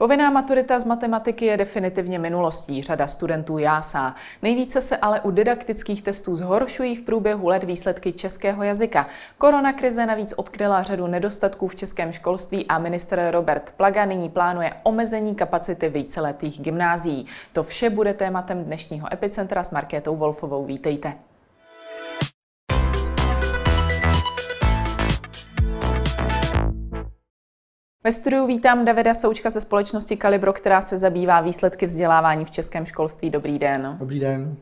Povinná maturita z matematiky je definitivně minulostí, řada studentů jásá. Nejvíce se ale u didaktických testů zhoršují v průběhu let výsledky českého jazyka. Korona krize navíc odkryla řadu nedostatků v českém školství a minister Robert Plaga nyní plánuje omezení kapacity víceletých gymnázií. To vše bude tématem dnešního Epicentra s Markétou Wolfovou. Vítejte. Ve studiu vítám Davida Součka ze společnosti Kalibro, která se zabývá výsledky vzdělávání v českém školství. Dobrý den. Dobrý den.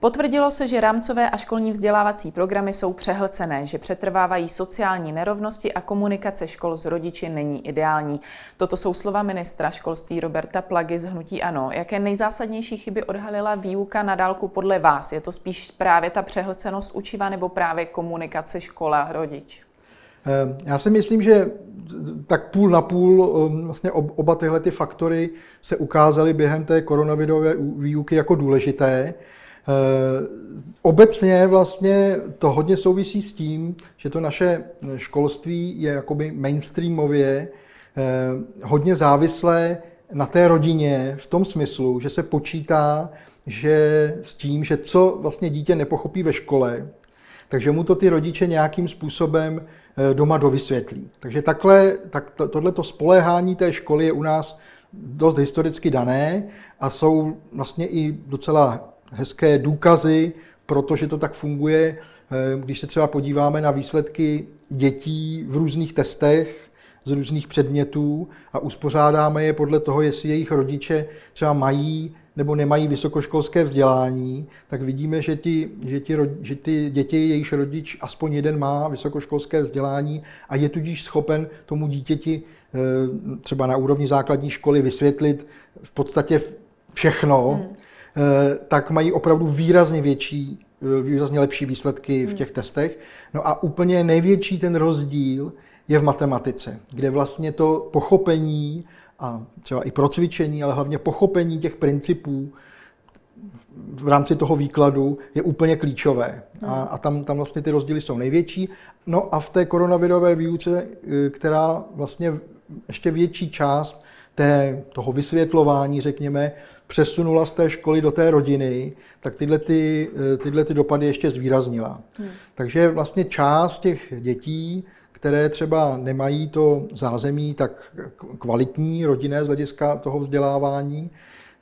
Potvrdilo se, že rámcové a školní vzdělávací programy jsou přehlcené, že přetrvávají sociální nerovnosti a komunikace škol s rodiči není ideální. Toto jsou slova ministra školství Roberta Plagy z Hnutí Ano. Jaké nejzásadnější chyby odhalila výuka na dálku podle vás? Je to spíš právě ta přehlcenost učiva nebo právě komunikace škola-rodič? Eh, já si myslím, že tak půl na půl um, vlastně oba tyhle ty faktory se ukázaly během té koronavirové výuky jako důležité. Eh, obecně vlastně to hodně souvisí s tím, že to naše školství je jakoby mainstreamově eh, hodně závislé na té rodině v tom smyslu, že se počítá že s tím, že co vlastně dítě nepochopí ve škole, takže mu to ty rodiče nějakým způsobem doma dovysvětlí. Takže takhle, tak to, tohleto spoléhání té školy je u nás dost historicky dané a jsou vlastně i docela hezké důkazy, protože to tak funguje, eh, když se třeba podíváme na výsledky dětí v různých testech z různých předmětů a uspořádáme je podle toho, jestli jejich rodiče třeba mají nebo nemají vysokoškolské vzdělání, tak vidíme, že, ti, že, ti, že ty děti, jejichž rodič aspoň jeden má vysokoškolské vzdělání a je tudíž schopen tomu dítěti eh, třeba na úrovni základní školy vysvětlit v podstatě všechno, hmm. Eh, tak mají opravdu výrazně větší, eh, výrazně lepší výsledky v hmm. těch testech. No a úplně největší ten rozdíl je v matematice, kde vlastně to pochopení a třeba i pro cvičení, ale hlavně pochopení těch principů v rámci toho výkladu je úplně klíčové. A, a tam, tam vlastně ty rozdíly jsou největší. No a v té koronavirové výuce, e, která vlastně ještě větší část té, toho vysvětlování, řekněme, přesunula z té školy do té rodiny, tak tyhle, ty, e, tyhle ty dopady ještě zvýraznila. Hmm. Takže vlastně část těch dětí které třeba nemají to zázemí tak kvalitní, rodinné z hlediska toho vzdělávání,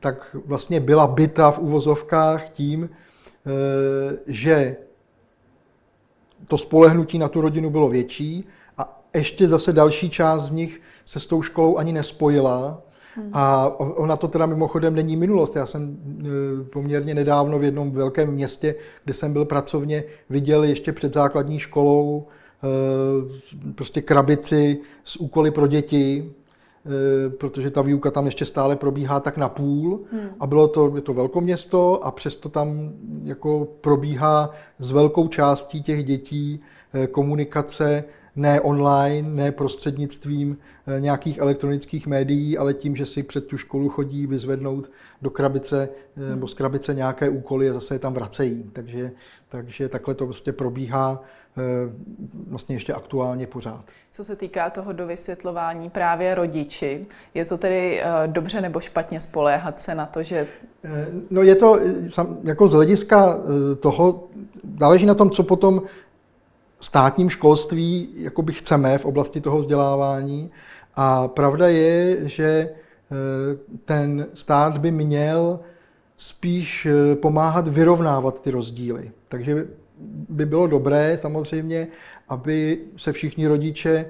tak vlastně byla byta v uvozovkách tím, eh, že to spolehnutí na tu rodinu bylo větší a ještě zase další část z nich se s tou školou ani nespojila. Hmm. A ona to teda mimochodem není minulost. Já jsem eh, poměrně nedávno v jednom velkém městě, kde jsem byl pracovně, viděl ještě před základní školou prostě krabici s úkoly pro děti, eh, protože ta výuka tam ještě stále probíhá tak na půl hmm. a bylo to, je to velkoměsto a přesto tam jako probíhá s velkou částí těch dětí eh, komunikace ne online, ne prostřednictvím nějakých elektronických médií, ale tím, že si před tu školu chodí vyzvednout do krabice nebo z krabice nějaké úkoly a zase je tam vracejí. Takže, takže takhle to prostě probíhá Eh, vlastně ještě aktuálně pořád. Co se týká toho dovysvětlování právě rodiči, je to tedy eh, dobře nebo špatně spoléhat se na to, že... Eh, no je to jako z hlediska toho, záleží na tom, co potom státním školství jakoby chceme v oblasti toho vzdělávání. A pravda je, že ten stát by měl spíš pomáhat vyrovnávat ty rozdíly. Takže by bylo dobré samozřejmě, aby se všichni rodiče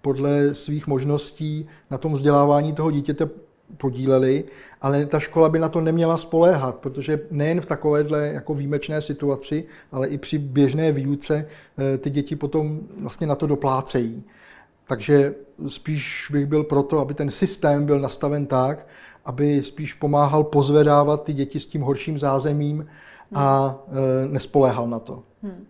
podle svých možností na tom vzdělávání toho dítěte podíleli, ale ta škola by na to neměla spoléhat, protože nejen v takovéhle jako výjimečné situaci, ale i při běžné výuce eh, ty děti potom vlastně na to doplácejí. Takže spíš bych byl proto, aby ten systém byl nastaven tak, aby spíš pomáhal pozvedávat ty děti s tím horším zázemím a eh, nespoléhal na to. Hmm.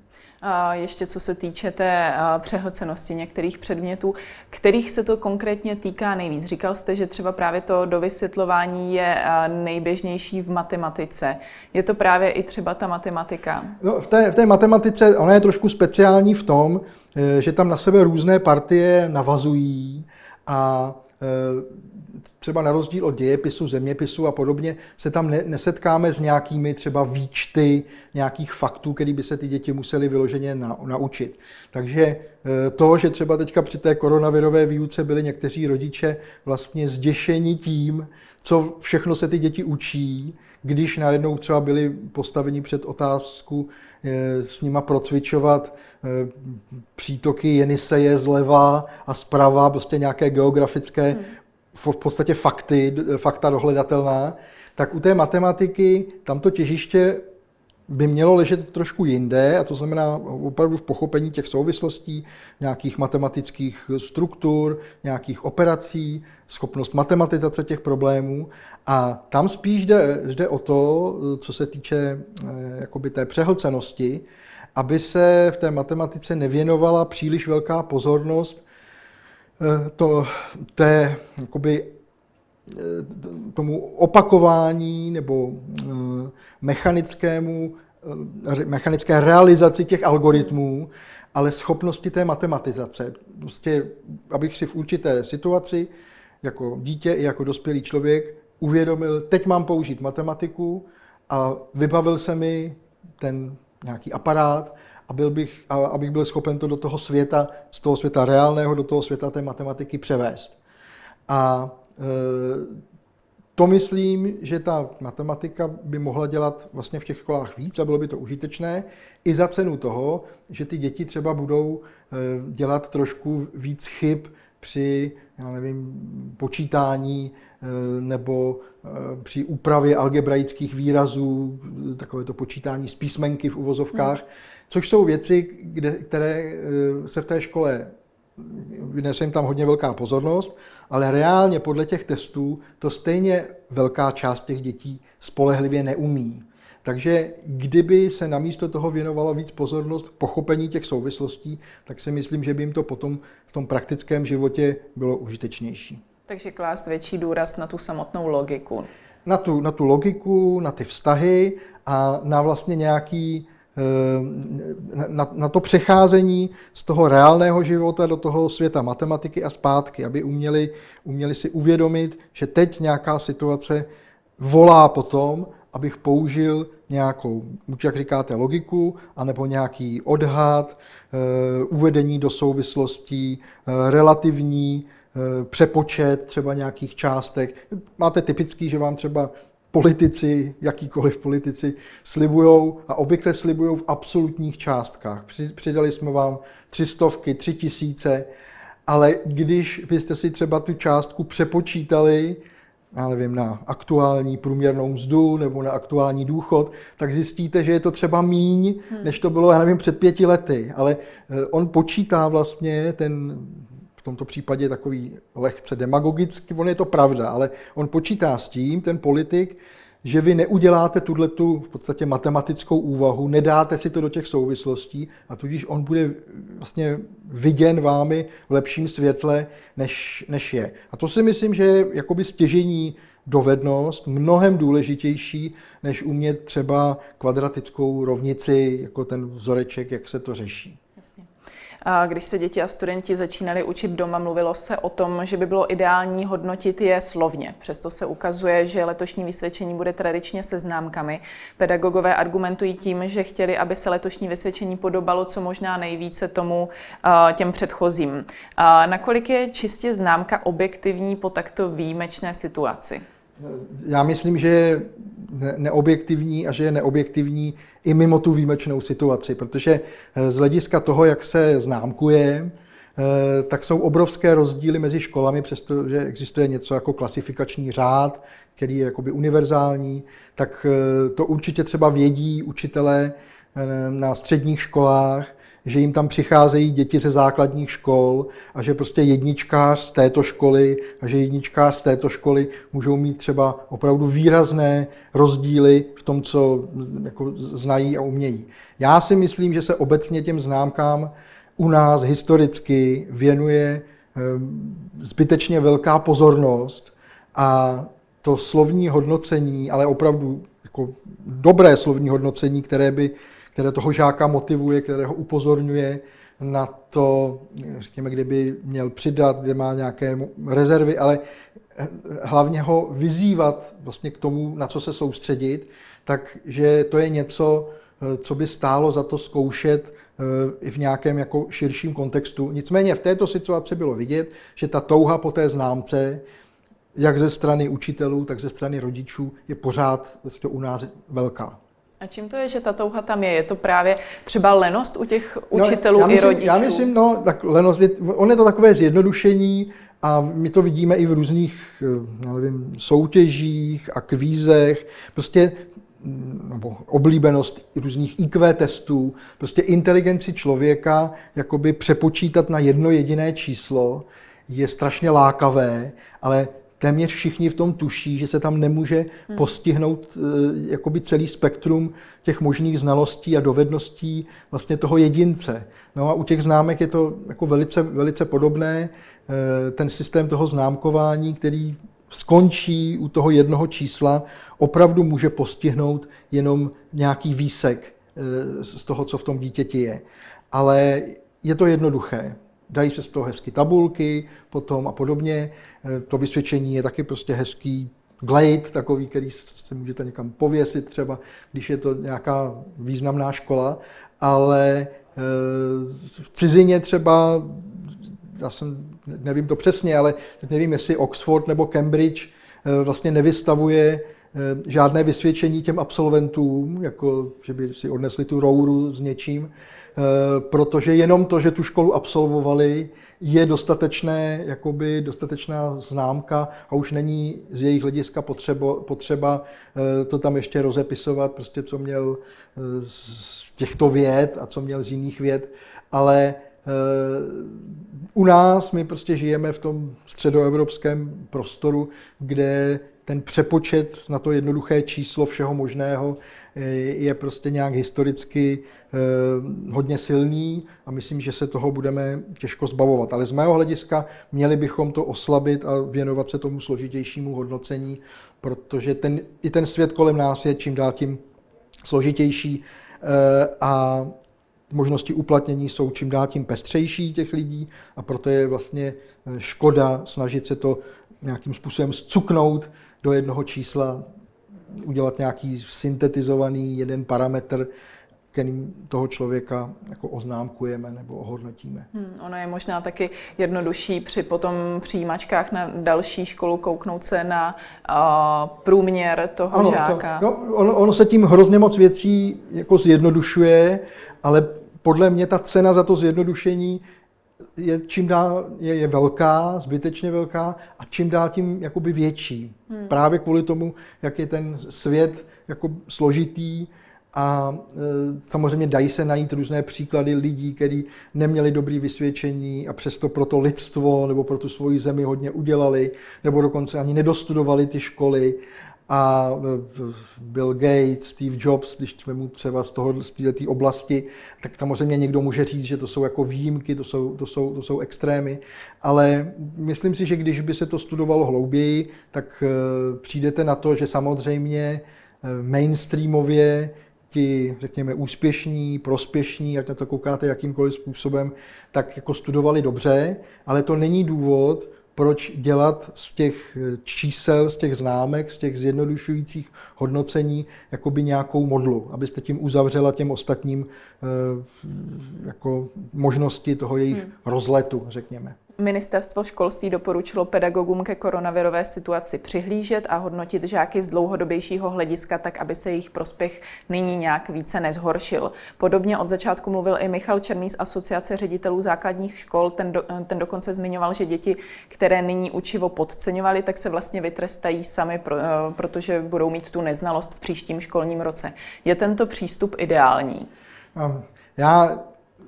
Ještě co se týče té přehlcenosti některých předmětů, kterých se to konkrétně týká nejvíc? Říkal jste, že třeba právě to dovysvětlování je nejběžnější v matematice. Je to právě i třeba ta matematika? No, v, té, v té matematice ona je trošku speciální v tom, e, že tam na sebe různé partie navazují a třeba na rozdíl od dějepisu, zeměpisu a podobně, se tam nesetkáme s nějakými třeba výčty nějakých faktů, který by se ty děti museli vyloženě naučit. Takže to, že třeba teďka při té koronavirové výuce byli někteří rodiče vlastně zděšeni tím, co všechno se ty děti učí, když najednou třeba byli postaveni před otázku eh, s nima procvičovat eh, přítoky Jeniseje zleva a zprava, prostě nějaké geografické hmm. V podstatě fakty, fakta dohledatelná, tak u té matematiky tam to těžiště by mělo ležet trošku jinde, a to znamená opravdu v pochopení těch souvislostí, nějakých matematických struktur, nějakých operací, schopnost matematizace těch problémů. A tam spíš jde, jde o to, co se týče eh, jakoby té přehlcenosti, aby se v té matematice nevěnovala příliš velká pozornost to, té jakoby, eh, tomu opakování nebo mechanickému, mechanické realizaci těch algoritmů, ale schopnosti té matematizace. Prostě, abych si v určité situaci jako dítě i jako dospělý člověk uvědomil, teď mám použít matematiku a vybavil se mi ten nějaký aparát a byl bych, a, abych byl schopen to do toho světa, z toho světa reálného do toho světa té matematiky převést. A e, to myslím, že ta matematika by mohla dělat vlastně v těch školách víc a bylo by to užitečné i za cenu toho, že ty děti třeba budou e, dělat trošku víc chyb při já nevím, počítání eh, nebo eh, při úpravě algebraických výrazů, takové to počítání z písmenky v uvozovkách, což jsou věci, kde, které eh, se v té škole vynese jim tam hodně velká pozornost, ale reálně podle těch testů to stejně velká část těch dětí spolehlivě neumí. Takže kdyby se namísto toho věnovalo víc pozornost pochopení těch souvislostí, tak si myslím, že by jim to potom v tom praktickém životě bylo užitečnější. Takže klást větší důraz na tu samotnou logiku. Na tu, na tu logiku, na ty vztahy a na vlastně nějaký na, na to přecházení z toho reálného života do toho světa matematiky a zpátky, aby uměli, uměli si uvědomit, že teď nějaká situace volá potom, abych použil nějakou, jak říkáte, logiku, anebo nějaký odhad, eh, uvedení do souvislostí, eh, relativní eh, přepočet třeba nějakých částek. Máte typický, že vám třeba politici, jakýkoliv politici, slibují a obvykle slibují v absolutních částkách. Přidali jsme vám tři stovky, tři tisíce, ale když byste si třeba tu částku přepočítali já nevím, na aktuální průměrnou mzdu nebo na aktuální důchod, tak zjistíte, že je to třeba míň, hmm. než to bylo, já nevím, před pěti lety. Ale eh, on počítá vlastně ten, v tomto případě takový lehce demagogicky, on je to pravda, ale on počítá s tím, ten politik, že vy neuděláte tuhle tu v podstatě matematickou úvahu, nedáte si to do těch souvislostí a tudíž on bude vlastně viděn vámi v lepším světle, než, než je. A to si myslím, že je jakoby stěžení dovednost, mnohem důležitější, než umět třeba kvadratickou rovnici, jako ten vzoreček, jak se to řeší. Když se děti a studenti začínali učit doma, mluvilo se o tom, že by bylo ideální hodnotit je slovně. Přesto se ukazuje, že letošní vysvědčení bude tradičně se známkami. Pedagogové argumentují tím, že chtěli, aby se letošní vysvědčení podobalo co možná nejvíce tomu těm předchozím. Nakolik je čistě známka objektivní po takto výjimečné situaci? Já myslím, že je neobjektivní a že je neobjektivní i mimo tu výjimečnou situaci, protože eh, z hlediska toho, jak se známkuje, eh, tak jsou obrovské rozdíly mezi školami, přestože existuje něco jako klasifikační řád, který je jakoby univerzální, tak eh, to určitě třeba vědí učitelé na středních školách, že jim tam přicházejí děti ze základních škol a že prostě jedničkář z této školy a že jedničkář z této školy můžou mít třeba opravdu výrazné rozdíly v tom, co jako znají a umějí. Já si myslím, že se obecně těm známkám u nás historicky věnuje ehm, zbytečně velká pozornost a to slovní hodnocení, ale opravdu jako dobré slovní hodnocení, které by které toho žáka motivuje, které ho upozorňuje na to, řekněme, kde by měl přidat, kde má nějaké rezervy, ale hlavně ho vyzývat vlastně k tomu, na co se soustředit, takže to je něco, co by stálo za to zkoušet eh, i v nějakém jako širším kontextu. Nicméně v této situaci bylo vidět, že ta touha po té známce, jak ze strany učitelů, tak ze strany rodičů, je pořád vlastně u nás velká. A čím to je, že ta touha tam je? Je to právě třeba lenost u těch no, učitelů no, myslím, i rodičů? Já myslím, no, tak lenost, je, on je to takové zjednodušení a my to vidíme i v různých, eh, já nevím, soutěžích a kvízech. Prostě nebo oblíbenost různých IQ testů, prostě inteligenci člověka jakoby přepočítat na jedno jediné číslo je strašně lákavé, ale téměř všichni v tom tuší, že se tam nemůže hmm. postihnout eh, jakoby celý spektrum těch možných znalostí a dovedností vlastně toho jedince. No a u těch známek je to jako velice, velice podobné. Eh, ten systém toho známkování, který skončí u toho jednoho čísla, opravdu může postihnout jenom nějaký výsek eh, z toho, co v tom dítěti je. Ale je to jednoduché. Dají se z toho hezky tabulky potom a podobně. Eh, to vysvědčení je taky prostě hezký glade, takový, který se můžete někam pověsit třeba, když je to nějaká významná škola, ale eh, v cizině třeba, já jsem, nevím to přesně, ale nevím, jestli Oxford nebo Cambridge vlastně nevystavuje žádné vysvědčení těm absolventům, jako že by si odnesli tu rouru s něčím, protože jenom to, že tu školu absolvovali, je dostatečné, jakoby dostatečná známka a už není z jejich hlediska potřeba, potřeba eh, to tam ještě rozepisovat, prostě co měl z těchto věd a co měl z jiných věd, ale u nás my prostě žijeme v tom středoevropském prostoru, kde ten přepočet na to jednoduché číslo všeho možného eh, je prostě nějak historicky eh, hodně silný a myslím, že se toho budeme těžko zbavovat. Ale z mého hlediska měli bychom to oslabit a věnovat se tomu složitějšímu hodnocení, protože ten, i ten svět kolem nás je čím dál tím složitější eh, a možnosti uplatnění jsou čím dál tím pestřejší těch lidí a proto je vlastně škoda snažit se to nějakým způsobem zcuknout do jednoho čísla, udělat nějaký syntetizovaný jeden parametr, kterým toho člověka jako oznámkujeme nebo ohodnotíme. Hmm, ono je možná taky jednodušší při potom přijímačkách na další školu kouknout se na uh, průměr toho ano, žáka. To, no, ono, ono se tím hrozně moc věcí jako zjednodušuje, ale podle mě ta cena za to zjednodušení je čím dál je, je velká, zbytečně velká a čím dál tím jakoby větší. Hmm. Právě kvůli tomu, jak je ten svět jako složitý a e, samozřejmě dají se najít různé příklady lidí, kteří neměli dobrý vysvědčení a přesto pro to lidstvo nebo pro tu svoji zemi hodně udělali, nebo dokonce ani nedostudovali ty školy a e, Bill Gates, Steve Jobs, když mu třeba z, toho, z této oblasti, tak samozřejmě někdo může říct, že to jsou jako výjimky, to jsou, to, jsou, to jsou extrémy, ale myslím si, že když by se to studovalo hlouběji, tak e, přijdete na to, že samozřejmě e, mainstreamově ti, řekněme, úspěšní, prospěšní, jak na to koukáte jakýmkoliv způsobem, tak jako studovali dobře, ale to není důvod, proč dělat z těch eh, čísel, z těch známek, z těch zjednodušujících hodnocení jakoby nějakou modlu, abyste tím uzavřela těm ostatním eh, jako možnosti toho jejich hmm. rozletu, řekněme. Ministerstvo školství doporučilo pedagogům ke koronavirové situaci přihlížet a hodnotit žáky z dlouhodobějšího hlediska tak, aby se jejich prospěch nyní nějak více nezhoršil. Podobně od začátku mluvil i Michal Černý z Asociace ředitelů základních škol. Ten, do, ten dokonce zmiňoval, že děti, které nyní učivo podceňovali, tak se vlastně vytrestají sami, pro, eh, protože budou mít tu neznalost v příštím školním roce. Je tento přístup ideální? Já,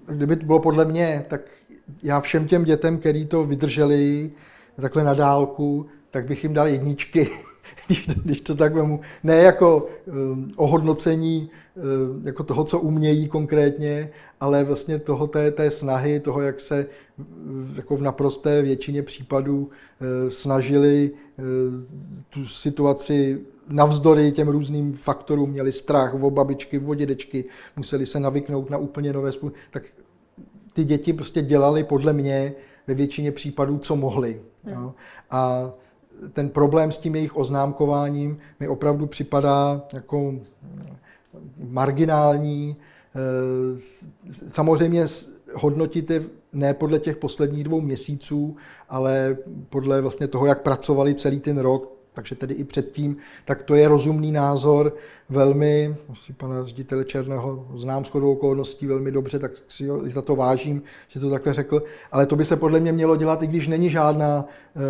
kdyby to bylo podle mě, tak já všem těm dětem, který to vydrželi takhle na dálku, tak bych jim dal jedničky, když, to, když to tak vemu. Ne jako um, ohodnocení um, jako toho, co umějí konkrétně, ale vlastně toho té, té snahy, toho, jak se jako v naprosté většině případů uh, snažili uh, tu situaci navzdory těm různým faktorům, měli strach o babičky, o dědečky, museli se navyknout na úplně nové způsoby, tak ty děti prostě dělali podle mě ve většině případů, co mohli. Jo. A ten problém s tím jejich oznámkováním mi opravdu připadá jako marginální. Samozřejmě hodnotíte ne podle těch posledních dvou měsíců, ale podle vlastně toho, jak pracovali celý ten rok, takže tedy i předtím, tak to je rozumný názor, velmi, asi pana ředitele Černého znám shodou okolností velmi dobře, tak si ho za to vážím, že to takhle řekl, ale to by se podle mě mělo dělat, i když není žádná e,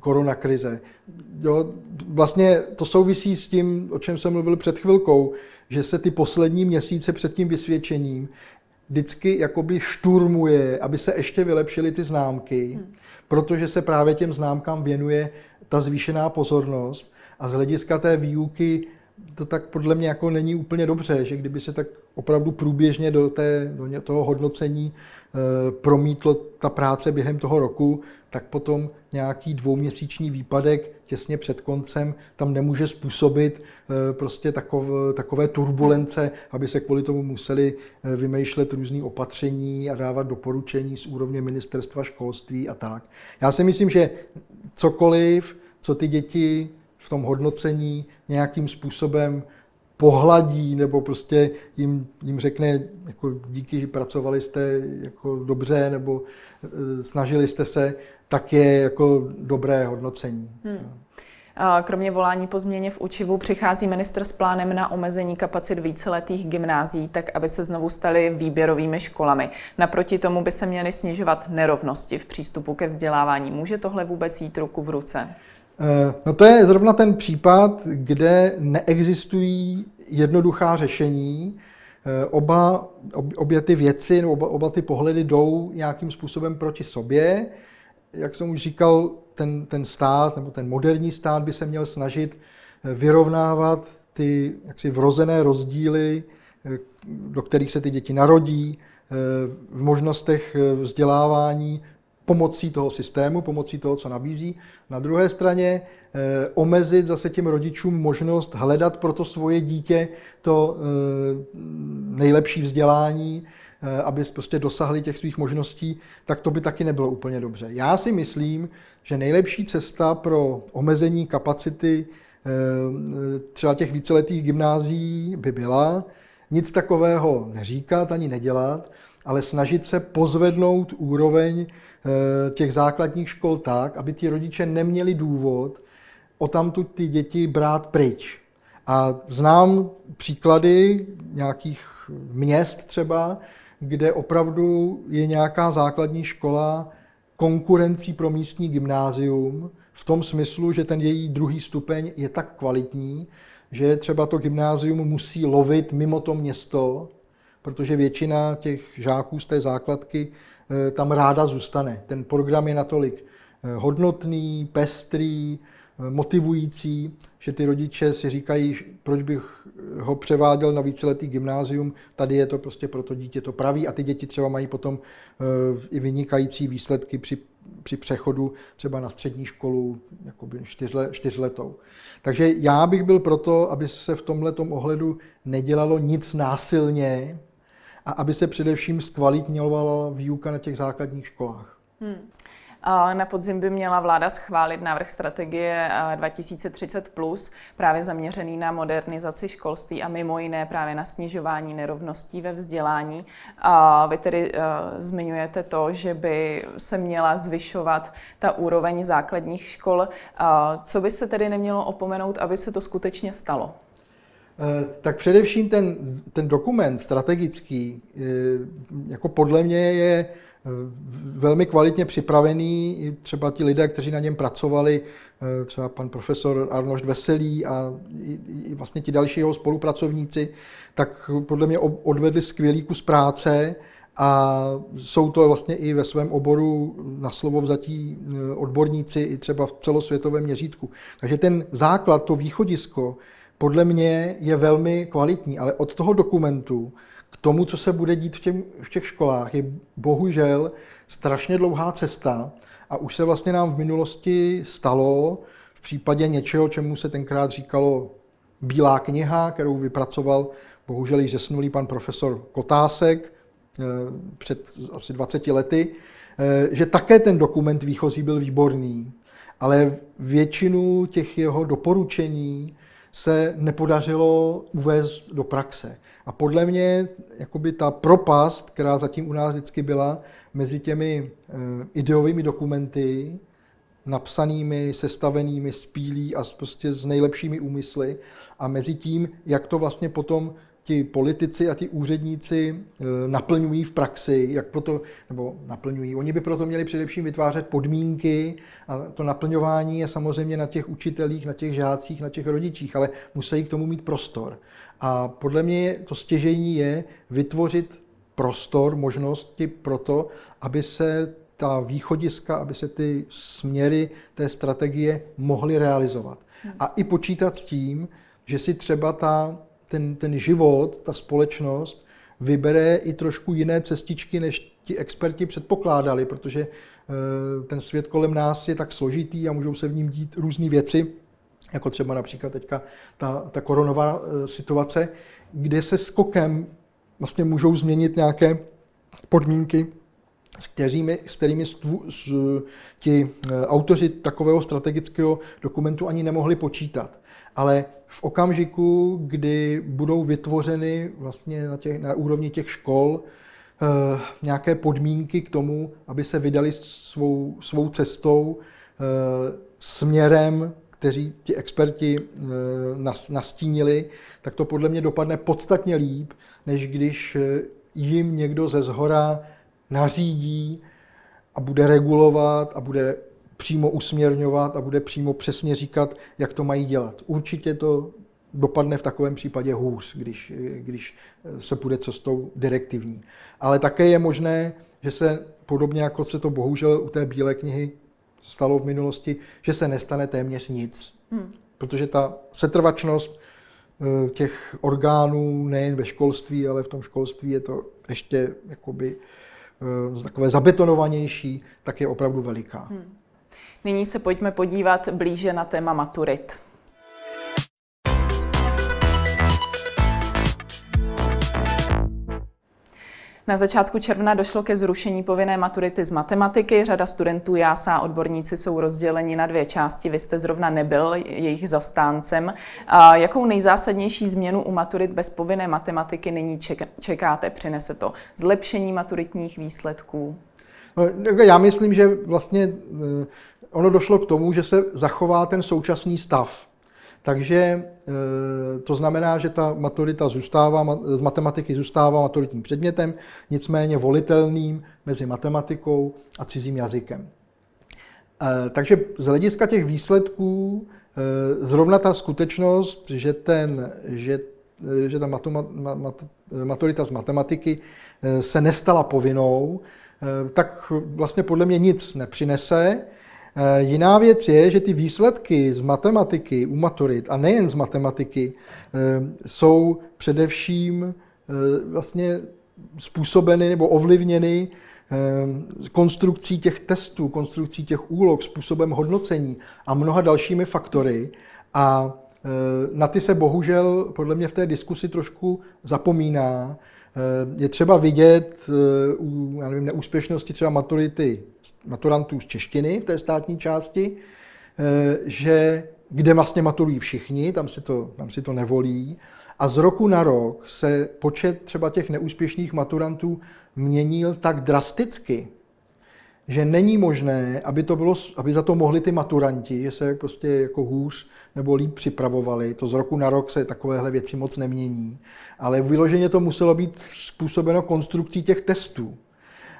koronakrize. Jo, vlastně to souvisí s tím, o čem jsem mluvil před chvilkou, že se ty poslední měsíce před tím vysvědčením vždycky jakoby šturmuje, aby se ještě vylepšily ty známky, hmm. protože se právě těm známkám věnuje ta zvýšená pozornost a z hlediska té výuky to tak podle mě jako není úplně dobře, že kdyby se tak opravdu průběžně do, té, do toho hodnocení e, promítlo ta práce během toho roku, tak potom nějaký dvouměsíční výpadek těsně před koncem tam nemůže způsobit e, prostě takov, takové turbulence, aby se kvůli tomu museli e, vymýšlet různé opatření a dávat doporučení z úrovně ministerstva školství a tak. Já si myslím, že cokoliv, co ty děti v tom hodnocení nějakým způsobem pohladí nebo prostě jim, jim řekne jako díky, že pracovali jste jako dobře nebo e, snažili jste se, tak je jako dobré hodnocení. Hmm. Kromě volání po změně v učivu přichází minister s plánem na omezení kapacit víceletých gymnází, tak aby se znovu staly výběrovými školami. Naproti tomu by se měly snižovat nerovnosti v přístupu ke vzdělávání. Může tohle vůbec jít ruku v ruce? Eh, no to je zrovna ten případ, kde neexistují jednoduchá řešení. Eh, oba, obě ty věci, oba, oba ty pohledy jdou nějakým způsobem proti sobě. Jak jsem už říkal, ten, ten stát nebo ten moderní stát by se měl snažit eh, vyrovnávat ty jaksi vrozené rozdíly, do kterých se ty děti narodí, v možnostech vzdělávání pomocí toho systému, pomocí toho, co nabízí. Na druhé straně eh, omezit zase těm rodičům možnost hledat pro to svoje dítě to eh, nejlepší vzdělání, eh, aby prostě dosahli těch svých možností, tak to by taky nebylo úplně dobře. Já si myslím, že nejlepší cesta pro omezení kapacity třeba těch víceletých gymnázií by byla nic takového neříkat ani nedělat, ale snažit se pozvednout úroveň Eh, těch základních škol tak, aby ti rodiče neměli důvod o tamtud ty děti brát pryč. A znám příklady nějakých měst třeba, kde opravdu je nějaká základní škola konkurencí pro místní gymnázium v tom smyslu, že ten její druhý stupeň je tak kvalitní, že třeba to gymnázium musí lovit mimo to město, protože většina těch žáků z té základky Eh, tam ráda zůstane. Ten program je natolik eh, hodnotný, pestrý, eh, motivující, že ty rodiče si říkají, proč bych ho převáděl na víceletý gymnázium, tady je to prostě pro to dítě to pravý a ty děti třeba mají potom i vynikající výsledky při, při přechodu třeba na střední školu jakoby čtyřle, čtyřletou. Takže já bych byl proto, aby se v tomhle ohledu nedělalo nic násilně, a aby se především zkvalitňovala výuka na těch základních školách. Hmm. Na podzim by měla vláda schválit návrh strategie 2030, plus, právě zaměřený na modernizaci školství a mimo jiné právě na snižování nerovností ve vzdělání. Vy tedy uh, zmiňujete to, že by se měla zvyšovat ta úroveň základních škol. Uh, co by se tedy nemělo opomenout, aby se to skutečně stalo? Eh, tak především ten, ten dokument strategický, eh, jako podle mě je eh, velmi kvalitně připravený, třeba ti lidé, kteří na něm pracovali, třeba pan profesor Arnošt Veselý a i vlastně ti další jeho spolupracovníci, tak podle mě odvedli skvělý kus práce a jsou to vlastně i ve svém oboru na slovo vzatí odborníci i třeba v celosvětovém měřítku. Takže ten základ, to východisko, podle mě je velmi kvalitní, ale od toho dokumentu k tomu, co se bude dít v, těm, v těch školách, je bohužel strašně dlouhá cesta a už se vlastně nám v minulosti stalo v případě něčeho, čemu se tenkrát říkalo Bílá kniha, kterou vypracoval bohužel již zesnulý pan profesor Kotásek, před asi 20 lety, že také ten dokument výchozí byl výborný, ale většinu těch jeho doporučení se nepodařilo uvést do praxe. A podle mě jakoby ta propast, která zatím u nás vždycky byla mezi těmi ideovými dokumenty, napsanými, sestavenými, spílí a prostě s nejlepšími úmysly a mezi tím, jak to vlastně potom ti politici a ti úředníci e, naplňují v praxi, jak proto, nebo naplňují, oni by proto měli především vytvářet podmínky a to naplňování je samozřejmě na těch učitelích, na těch žácích, na těch rodičích, ale musí k tomu mít prostor. A podle mě to stěžení je vytvořit prostor, možnosti pro to, aby se ta východiska, aby se ty směry té strategie mohly realizovat. A i počítat s tím, že si třeba ta, ten, ten život, ta společnost vybere i trošku jiné cestičky, než ti experti předpokládali, protože eh, ten svět kolem nás je tak složitý a můžou se v ním dít různé věci, jako třeba například teďka ta, ta koronová eh, situace, kde se skokem vlastně můžou změnit nějaké podmínky s kterými, s kterými stvu, s, ti eh, autoři takového strategického dokumentu ani nemohli počítat. Ale v okamžiku, kdy budou vytvořeny vlastně na, těch, na úrovni těch škol eh, nějaké podmínky k tomu, aby se vydali svou, svou cestou eh, směrem, kteří ti experti nas, nastínili, tak to podle mě dopadne podstatně líp, než když jim někdo ze zhora nařídí a bude regulovat a bude přímo usměrňovat a bude přímo přesně říkat, jak to mají dělat. Určitě to dopadne v takovém případě hůř, když, když se půjde cestou direktivní. Ale také je možné, že se podobně jako se to bohužel u té bílé knihy stalo v minulosti, že se nestane téměř nic. Hmm. Protože ta setrvačnost eh, těch orgánů nejen ve školství, ale v tom školství je to ještě jakoby Eh, takové zabetonovanější, tak je opravdu veliká. Hmm. Nyní se pojďme podívat blíže na téma maturit. Na začátku června došlo ke zrušení povinné maturity z matematiky. Řada studentů JASA a odborníci jsou rozděleni na dvě části. Vy jste zrovna nebyl jejich zastáncem. A jakou nejzásadnější změnu u maturit bez povinné matematiky nyní čekáte? Přinese to zlepšení maturitních výsledků? No, já myslím, že vlastně eh, ono došlo k tomu, že se zachová ten současný stav. Takže eh, to znamená, že ta maturita zůstává, z matematiky zůstává maturitním předmětem, nicméně volitelným mezi matematikou a cizím jazykem. Eh, takže z hlediska těch výsledků zrovna ta skutečnost, že, ten, že, že ta maturita z matematiky se nestala povinnou, tak vlastně podle mě nic nepřinese. Eh, jiná věc je, že ty výsledky z matematiky u maturit, a nejen z matematiky, eh, jsou především eh, vlastně způsobeny nebo ovlivněny konstrukcí těch testů, konstrukcí těch úloh, způsobem hodnocení a mnoha dalšími faktory. A na ty se bohužel podle mě v té diskusi trošku zapomíná. Je třeba vidět u já nevím, neúspěšnosti třeba maturity maturantů z češtiny v té státní části, eh, že kde vlastně maturují všichni, tam si, to, tam si to nevolí. A z roku na rok se počet třeba těch neúspěšných maturantů měnil tak drasticky, že není možné, aby, to bylo, aby za to mohli ty maturanti, že se prostě jako hůř nebo líp připravovali. To z roku na rok se takovéhle věci moc nemění. Ale vyloženě to muselo být způsobeno konstrukcí těch testů.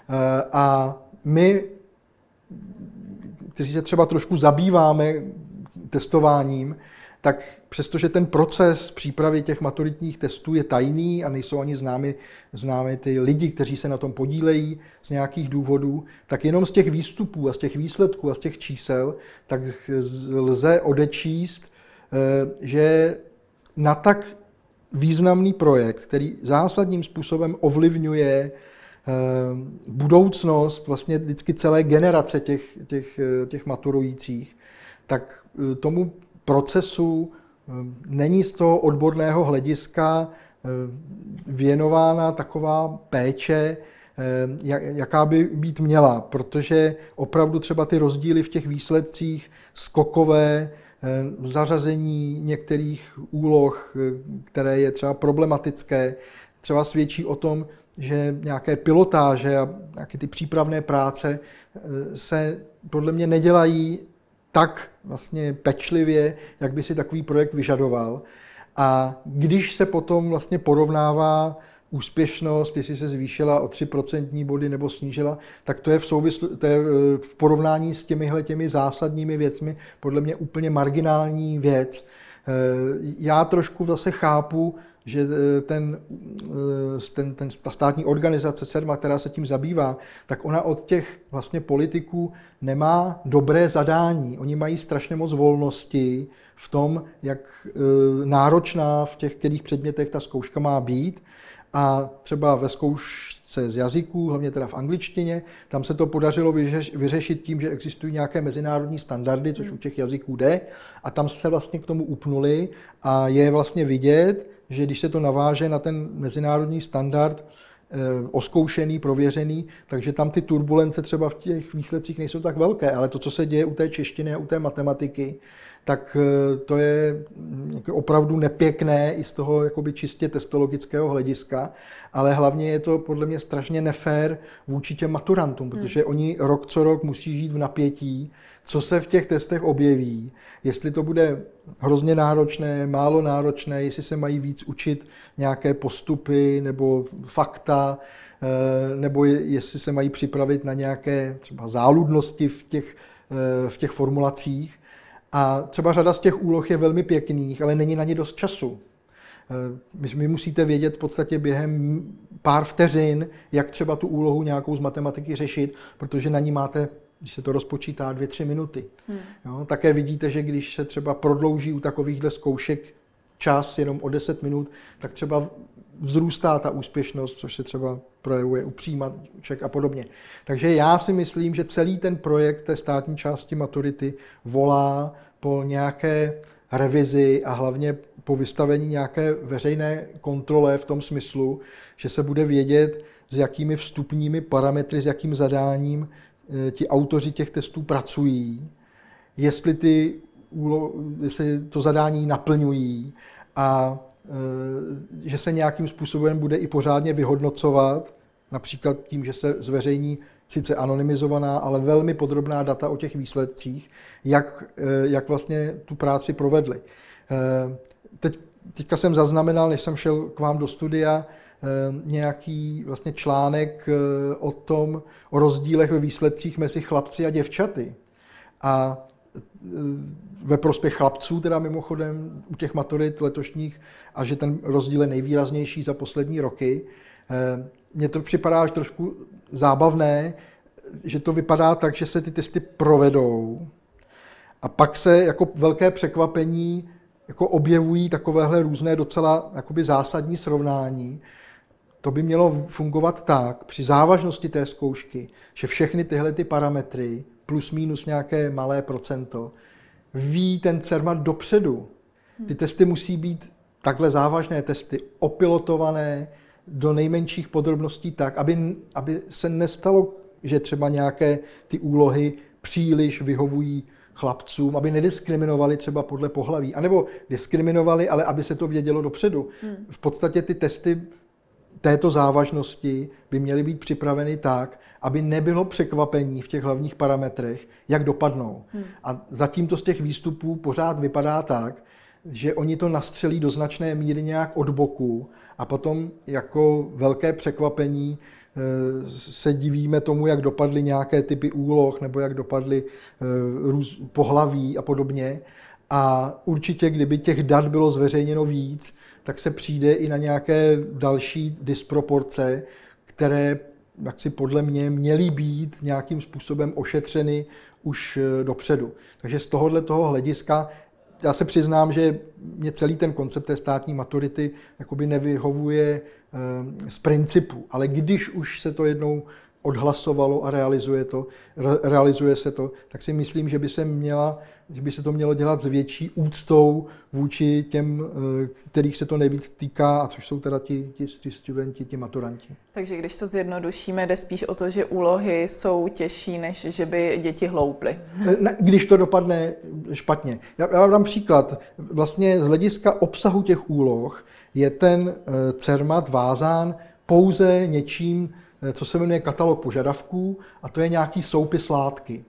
Eh, a my kteří se třeba trošku zabýváme testováním, tak přestože ten proces přípravy těch maturitních testů je tajný a nejsou ani známy, známy ty lidi, kteří se na tom podílejí z nějakých důvodů, tak jenom z těch výstupů a z těch výsledků a z těch čísel, tak lze odečíst, eh, že na tak významný projekt, který zásadním způsobem ovlivňuje Ehm, budoucnost vlastně vždycky celé generace těch, těch, eh, těch maturujících, tak eh, tomu procesu ehm, není z toho odborného hlediska věnována taková péče, jaká by být měla, protože opravdu třeba ty rozdíly v těch výsledcích skokové, zařazení některých úloh, které je třeba problematické, třeba svědčí o tom, že nějaké pilotáže a nějaké ty přípravné práce se podle mě nedělají tak vlastně pečlivě, jak by si takový projekt vyžadoval. A když se potom vlastně porovnává úspěšnost, jestli se zvýšila o 3% body nebo snížila, tak to je v, souvisl, to je eh, v porovnání s těmihle těmi zásadními věcmi podle mě úplně marginální věc. Eh, já trošku zase chápu, že eh, ten, ten, ten, ta státní organizace CERMA, která se tím zabývá, tak ona od těch vlastně politiků nemá dobré zadání. Oni mají strašně moc volnosti v tom, jak náročná v těch kterých předmětech ta zkouška má být. A třeba ve zkoušce z jazyků, hlavně teda v angličtině, tam se to podařilo vyřešit tím, že existují nějaké mezinárodní standardy, což u těch jazyků jde, a tam se vlastně k tomu upnuli a je vlastně vidět, že když se to naváže na ten mezinárodní standard, oskoušený, prověřený, takže tam ty turbulence třeba v těch výsledcích nejsou tak velké, ale to, co se děje u té češtiny a u té matematiky, tak eh, to je mm, opravdu nepěkné i z toho jakoby čistě testologického hlediska, ale hlavně je to podle mě strašně nefér vůči těm maturantům, hmm. protože oni rok co rok musí žít v napětí, co se v těch testech objeví, jestli to bude hrozně náročné, málo náročné, jestli se mají víc učit nějaké postupy nebo fakta, eh, nebo jestli se mají připravit na nějaké třeba záludnosti v těch, eh, v těch formulacích. A třeba řada z těch úloh je velmi pěkných, ale není na ně dost času. Eh, vy musíte vědět v podstatě během pár vteřin, jak třeba tu úlohu nějakou z matematiky řešit, protože na ní máte, když se to rozpočítá, dvě, tři minuty. Hmm. Jo, také vidíte, že když se třeba prodlouží u takovýchhle zkoušek čas jenom o 10 minut, tak třeba vzrůstá ta úspěšnost, což se třeba projevuje u přijímaček a podobně. Takže já si myslím, že celý ten projekt té státní části maturity volá po nějaké revizi a hlavně po vystavení nějaké veřejné kontrole v tom smyslu, že se bude vědět, s jakými vstupními parametry, s jakým zadáním ti autoři těch testů pracují, jestli, ty, jestli to zadání naplňují a Eh, že se nějakým způsobem bude i pořádně vyhodnocovat, například tím, že se zveřejní sice anonymizovaná, ale velmi podrobná data o těch výsledcích, jak, eh, jak vlastně tu práci provedli. Eh, teď, teďka jsem zaznamenal, než jsem šel k vám do studia, nějaký vlastně článek o tom, o rozdílech ve výsledcích mezi chlapci a děvčaty. A ve prospěch chlapců, teda mimochodem u těch maturit letošních, a že ten rozdíl je nejvýraznější za poslední roky. Eh, mně to připadá až trošku zábavné, že to vypadá tak, že se ty testy provedou a pak se jako velké překvapení jako objevují takovéhle různé docela jakoby zásadní srovnání. To by mělo fungovat tak při závažnosti té zkoušky, že všechny tyhle ty parametry plus minus nějaké malé procento, ví ten CERMAT dopředu. Ty testy musí být takhle závažné testy, opilotované do nejmenších podrobností tak, aby, aby se nestalo, že třeba nějaké ty úlohy příliš vyhovují chlapcům, aby nediskriminovali třeba podle pohlaví, anebo diskriminovali, ale aby se to vědělo dopředu. Hmm. V podstatě ty testy této závažnosti by měly být připraveny tak, aby nebylo překvapení v těch hlavních parametrech, jak dopadnou. Hmm. A zatím to z těch výstupů pořád vypadá tak, že oni to nastřelí do značné míry nějak od boku a potom jako velké překvapení eh, se divíme tomu, jak dopadly nějaké typy úloh nebo jak dopadly eh, pohlaví a podobně. A určitě, kdyby těch dat bylo zveřejněno víc, tak se přijde i na nějaké další disproporce, které jak si podle mě měly být nějakým způsobem ošetřeny už eh, dopředu. Takže z tohohle toho hlediska já se přiznám, že mě celý ten koncept té státní maturity jakoby nevyhovuje eh, z principu, ale když už se to jednou odhlasovalo a realizuje, to, realizuje se to, tak si myslím, že by se měla že by se to mělo dělat s větší úctou vůči těm, eh, kterých se to nejvíc týká, a což jsou teda ti, ti, ti studenti, ti maturanti. Takže když to zjednodušíme, jde spíš o to, že úlohy jsou těžší, než že by děti hlouply. Když to dopadne špatně. Já, já dám příklad. Vlastně z hlediska obsahu těch úloh je ten eh, CERMAT vázán pouze něčím, co se jmenuje katalog požadavků, a to je nějaký soupis látky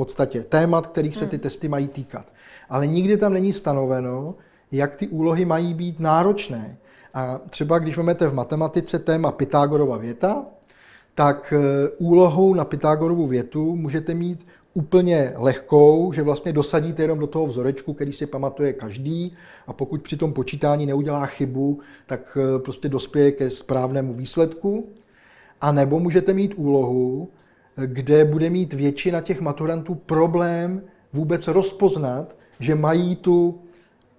podstatě témat, kterých se ty hmm. testy mají týkat. Ale nikdy tam není stanoveno, jak ty úlohy mají být náročné. A třeba když vezmete v matematice téma Pythagorova věta, tak e, úlohou na Pythagorovu větu můžete mít úplně lehkou, že vlastně dosadíte jenom do toho vzorečku, který si pamatuje každý a pokud při tom počítání neudělá chybu, tak e, prostě dospěje ke správnému výsledku. A nebo můžete mít úlohu, kde bude mít většina těch maturantů problém vůbec rozpoznat, že mají tu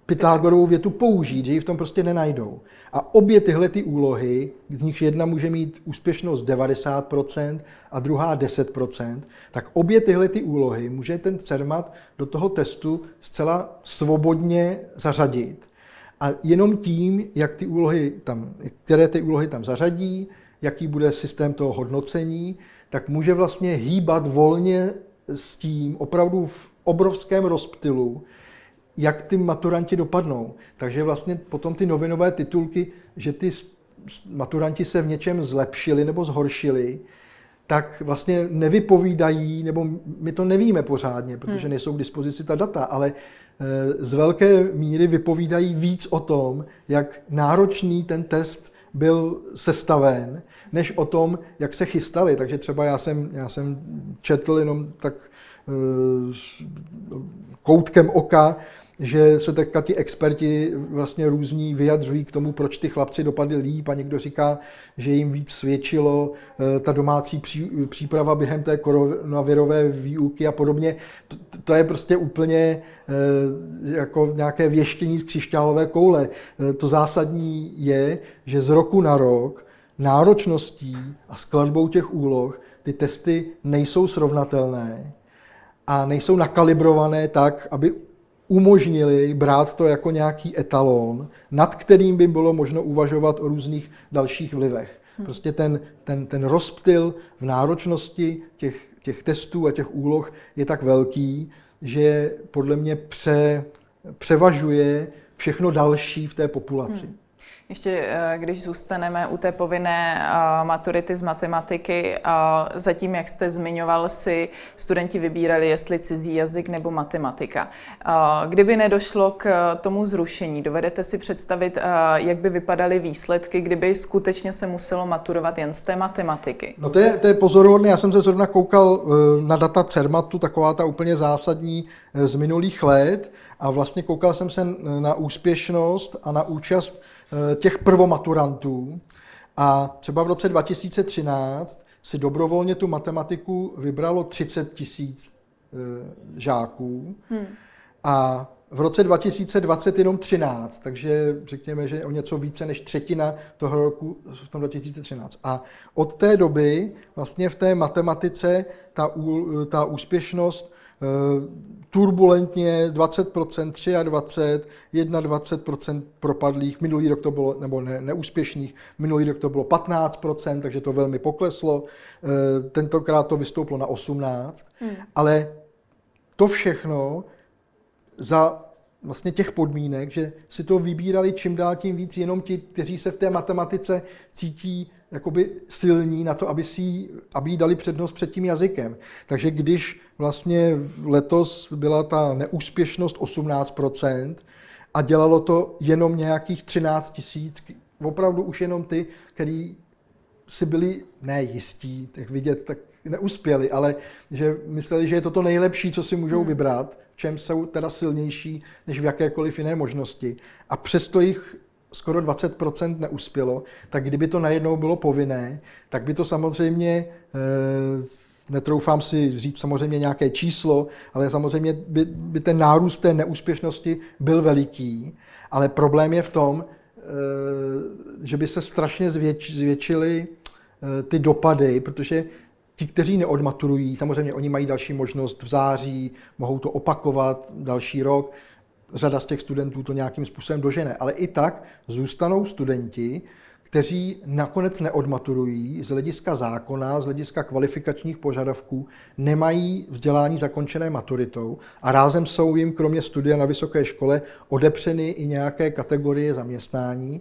Pythagorovou větu použít, že ji v tom prostě nenajdou. A obě tyhle ty úlohy, z nich jedna může mít úspěšnost 90% a druhá 10%, tak obě tyhle ty úlohy může ten CERMAT do toho testu zcela svobodně zařadit. A jenom tím, jak ty úlohy tam, které ty úlohy tam zařadí, jaký bude systém toho hodnocení, tak může vlastně hýbat volně s tím opravdu v obrovském rozptylu, jak ty maturanti dopadnou. Takže vlastně potom ty novinové titulky, že ty maturanti se v něčem zlepšili nebo zhoršili, tak vlastně nevypovídají, nebo my to nevíme pořádně, protože hmm. nejsou k dispozici ta data, ale eh, z velké míry vypovídají víc o tom, jak náročný ten test byl sestaven, než o tom, jak se chystali. Takže třeba já jsem, já jsem četl jenom tak uh, koutkem oka, že se teďka ti experti vlastně různí vyjadřují k tomu, proč ty chlapci dopadli líp a někdo říká, že jim víc svědčilo eh, ta domácí pří, příprava během té koronavirové výuky a podobně. To, to je prostě úplně eh, jako nějaké věštění z křišťálové koule. Eh, to zásadní je, že z roku na rok náročností a skladbou těch úloh ty testy nejsou srovnatelné a nejsou nakalibrované tak, aby umožnili brát to jako nějaký etalon, nad kterým by bylo možno uvažovat o různých dalších vlivech. Hmm. Prostě ten, ten, ten rozptyl v náročnosti těch, těch testů a těch úloh je tak velký, že podle mě pře, převažuje všechno další v té populaci. Hmm. Ještě eh, když zůstaneme u té povinné eh, maturity z matematiky, zatím, jak jste zmiňoval, si studenti vybírali, jestli cizí jazyk nebo matematika. Kdyby nedošlo k tomu zrušení, dovedete si představit, eh, jak by vypadaly výsledky, kdyby skutečně se muselo maturovat jen z té matematiky? No to je, to je pozoruhodné. Já jsem se zrovna koukal na data CERMATu, taková ta úplně zásadní z minulých let a vlastně koukal jsem se na úspěšnost a na účast Eh, těch prvomaturantů a třeba v roce 2013 si dobrovolně tu matematiku vybralo 30 tisíc eh, žáků hmm. a v roce 2020 jenom 13, takže řekněme, že o něco více než třetina toho roku v tom 2013. A od té doby vlastně v té matematice ta, ta úspěšnost Eh, turbulentně 20%, 23%, 21% propadlých, minulý rok to bylo, nebo ne, neúspěšných, minulý rok to bylo 15%, takže to velmi pokleslo, eh, tentokrát to vystouplo na 18%, hmm. ale to všechno za vlastně těch podmínek, že si to vybírali čím dál tím víc jenom ti, kteří se v té matematice cítí jakoby silní na to, aby, si, aby jí dali přednost před tím jazykem. Takže když vlastně letos byla ta neúspěšnost 18% a dělalo to jenom nějakých 13 tisíc, opravdu už jenom ty, který si byli nejistí, tak vidět, tak neuspěli, ale že mysleli, že je to to nejlepší, co si můžou hmm. vybrat, v čem jsou teda silnější než v jakékoliv jiné možnosti. A přesto jich skoro 20% neuspělo, tak kdyby to najednou bylo povinné, tak by to samozřejmě, eh, netroufám si říct samozřejmě nějaké číslo, ale samozřejmě by, by ten nárůst té neúspěšnosti byl veliký, ale problém je v tom, eh, že by se strašně zvětš, zvětšily eh, ty dopady, protože ti, kteří neodmaturují, samozřejmě oni mají další možnost v září, mohou to opakovat další rok, řada z těch studentů to nějakým způsobem dožene, ale i tak zůstanou studenti, kteří nakonec neodmaturují z hlediska zákona, z hlediska kvalifikačních požadavků, nemají vzdělání zakončené maturitou a rázem jsou jim kromě studia na vysoké škole odepřeny i nějaké kategorie zaměstnání.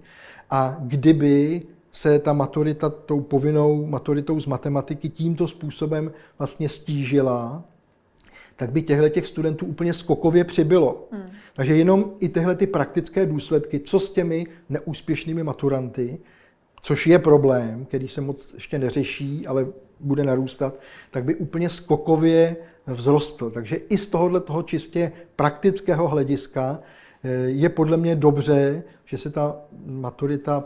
A kdyby se ta maturita tou povinnou maturitou z matematiky tímto způsobem vlastně stížila, tak by těchto těch studentů úplně skokově přibylo. Hmm. Takže jenom i tyhle ty praktické důsledky, co s těmi neúspěšnými maturanty, což je problém, který se moc ještě neřeší, ale bude narůstat, tak by úplně skokově vzrostl. Takže i z tohohle toho čistě praktického hlediska eh, je podle mě dobře, že se ta maturita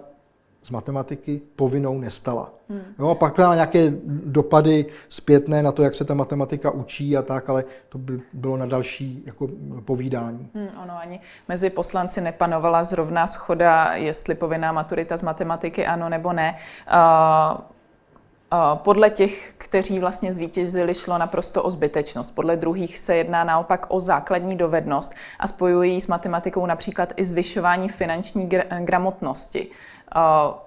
z matematiky povinnou nestala. Hmm. Jo, a pak má nějaké dopady zpětné na to, jak se ta matematika učí a tak, ale to by bylo na další jako povídání. Hmm, ono ani mezi poslanci nepanovala zrovna schoda, jestli povinná maturita z matematiky ano nebo ne. Uh, podle těch, kteří vlastně zvítězili, šlo naprosto o zbytečnost. Podle druhých se jedná naopak o základní dovednost a spojují s matematikou například i zvyšování finanční gramotnosti.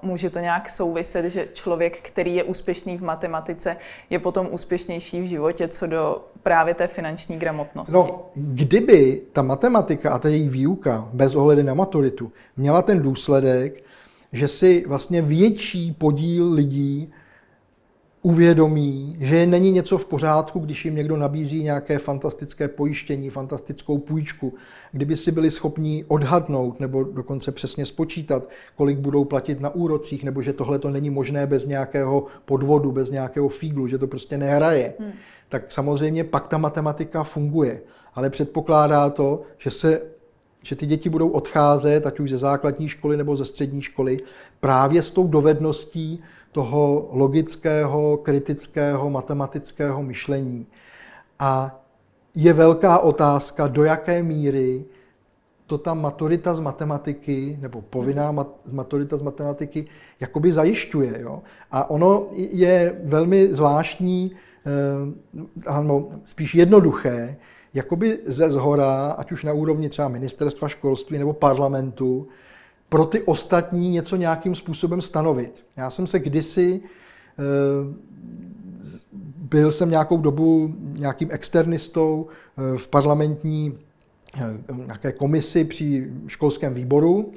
Může to nějak souviset, že člověk, který je úspěšný v matematice, je potom úspěšnější v životě co do právě té finanční gramotnosti? No, kdyby ta matematika a ta její výuka, bez ohledu na maturitu, měla ten důsledek, že si vlastně větší podíl lidí uvědomí, že není něco v pořádku, když jim někdo nabízí nějaké fantastické pojištění, fantastickou půjčku, kdyby si byli schopni odhadnout nebo dokonce přesně spočítat, kolik budou platit na úrocích, nebo že tohle to není možné bez nějakého podvodu, bez nějakého fíglu, že to prostě nehraje, hmm. tak samozřejmě pak ta matematika funguje. Ale předpokládá to, že se že ty děti budou odcházet, ať už ze základní školy nebo ze střední školy, právě s tou dovedností toho logického, kritického, matematického myšlení. A je velká otázka, do jaké míry to ta maturita z matematiky, nebo povinná mat, maturita z matematiky, jakoby zajišťuje. Jo? A ono je velmi zvláštní, eh, spíš jednoduché, jakoby ze zhora, ať už na úrovni třeba ministerstva školství nebo parlamentu, pro ty ostatní něco nějakým způsobem stanovit. Já jsem se kdysi, eh, byl jsem nějakou dobu nějakým externistou eh, v parlamentní eh, nějaké komisi při školském výboru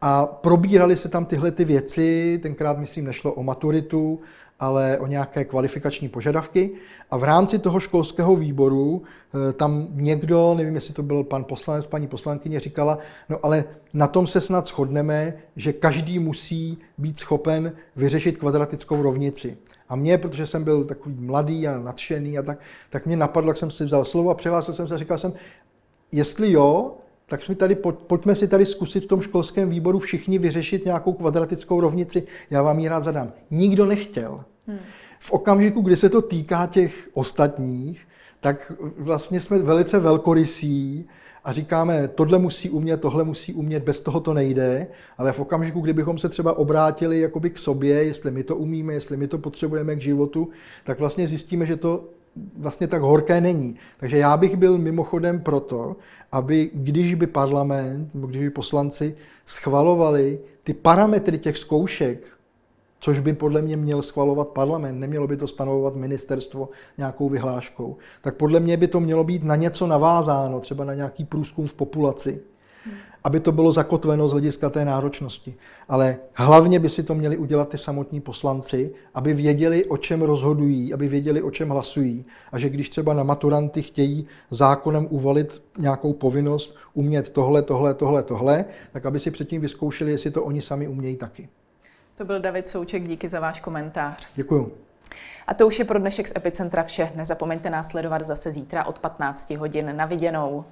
a probírali se tam tyhle ty věci, tenkrát myslím nešlo o maturitu, ale o nějaké kvalifikační požadavky. A v rámci toho školského výboru eh, tam někdo, nevím, jestli to byl pan poslanec, paní poslankyně, říkala, no ale na tom se snad shodneme, že každý musí být schopen vyřešit kvadratickou rovnici. A mě, protože jsem byl takový mladý a nadšený a tak, tak mě napadlo, jak jsem si vzal slovo a přihlásil jsem se a říkal jsem, jestli jo, tak jsme tady, pojďme si tady zkusit v tom školském výboru všichni vyřešit nějakou kvadratickou rovnici. Já vám ji rád zadám. Nikdo nechtěl. Hmm. V okamžiku, kdy se to týká těch ostatních, tak vlastně jsme velice velkorysí a říkáme, tohle musí umět, tohle musí umět, bez toho to nejde, ale v okamžiku, kdybychom se třeba obrátili jakoby k sobě, jestli my to umíme, jestli my to potřebujeme k životu, tak vlastně zjistíme, že to vlastně tak horké není. Takže já bych byl mimochodem proto, aby když by parlament nebo když by poslanci schvalovali ty parametry těch zkoušek, což by podle mě měl schvalovat parlament, nemělo by to stanovovat ministerstvo nějakou vyhláškou, tak podle mě by to mělo být na něco navázáno, třeba na nějaký průzkum v populaci, aby to bylo zakotveno z hlediska té náročnosti. Ale hlavně by si to měli udělat ty samotní poslanci, aby věděli, o čem rozhodují, aby věděli, o čem hlasují. A že když třeba na maturanty chtějí zákonem uvalit nějakou povinnost umět tohle, tohle, tohle, tohle, tak aby si předtím vyzkoušeli, jestli to oni sami umějí taky. To byl David Souček, díky za váš komentář. Děkuju. A to už je pro dnešek z Epicentra vše. Nezapomeňte následovat zase zítra od 15 hodin na viděnou.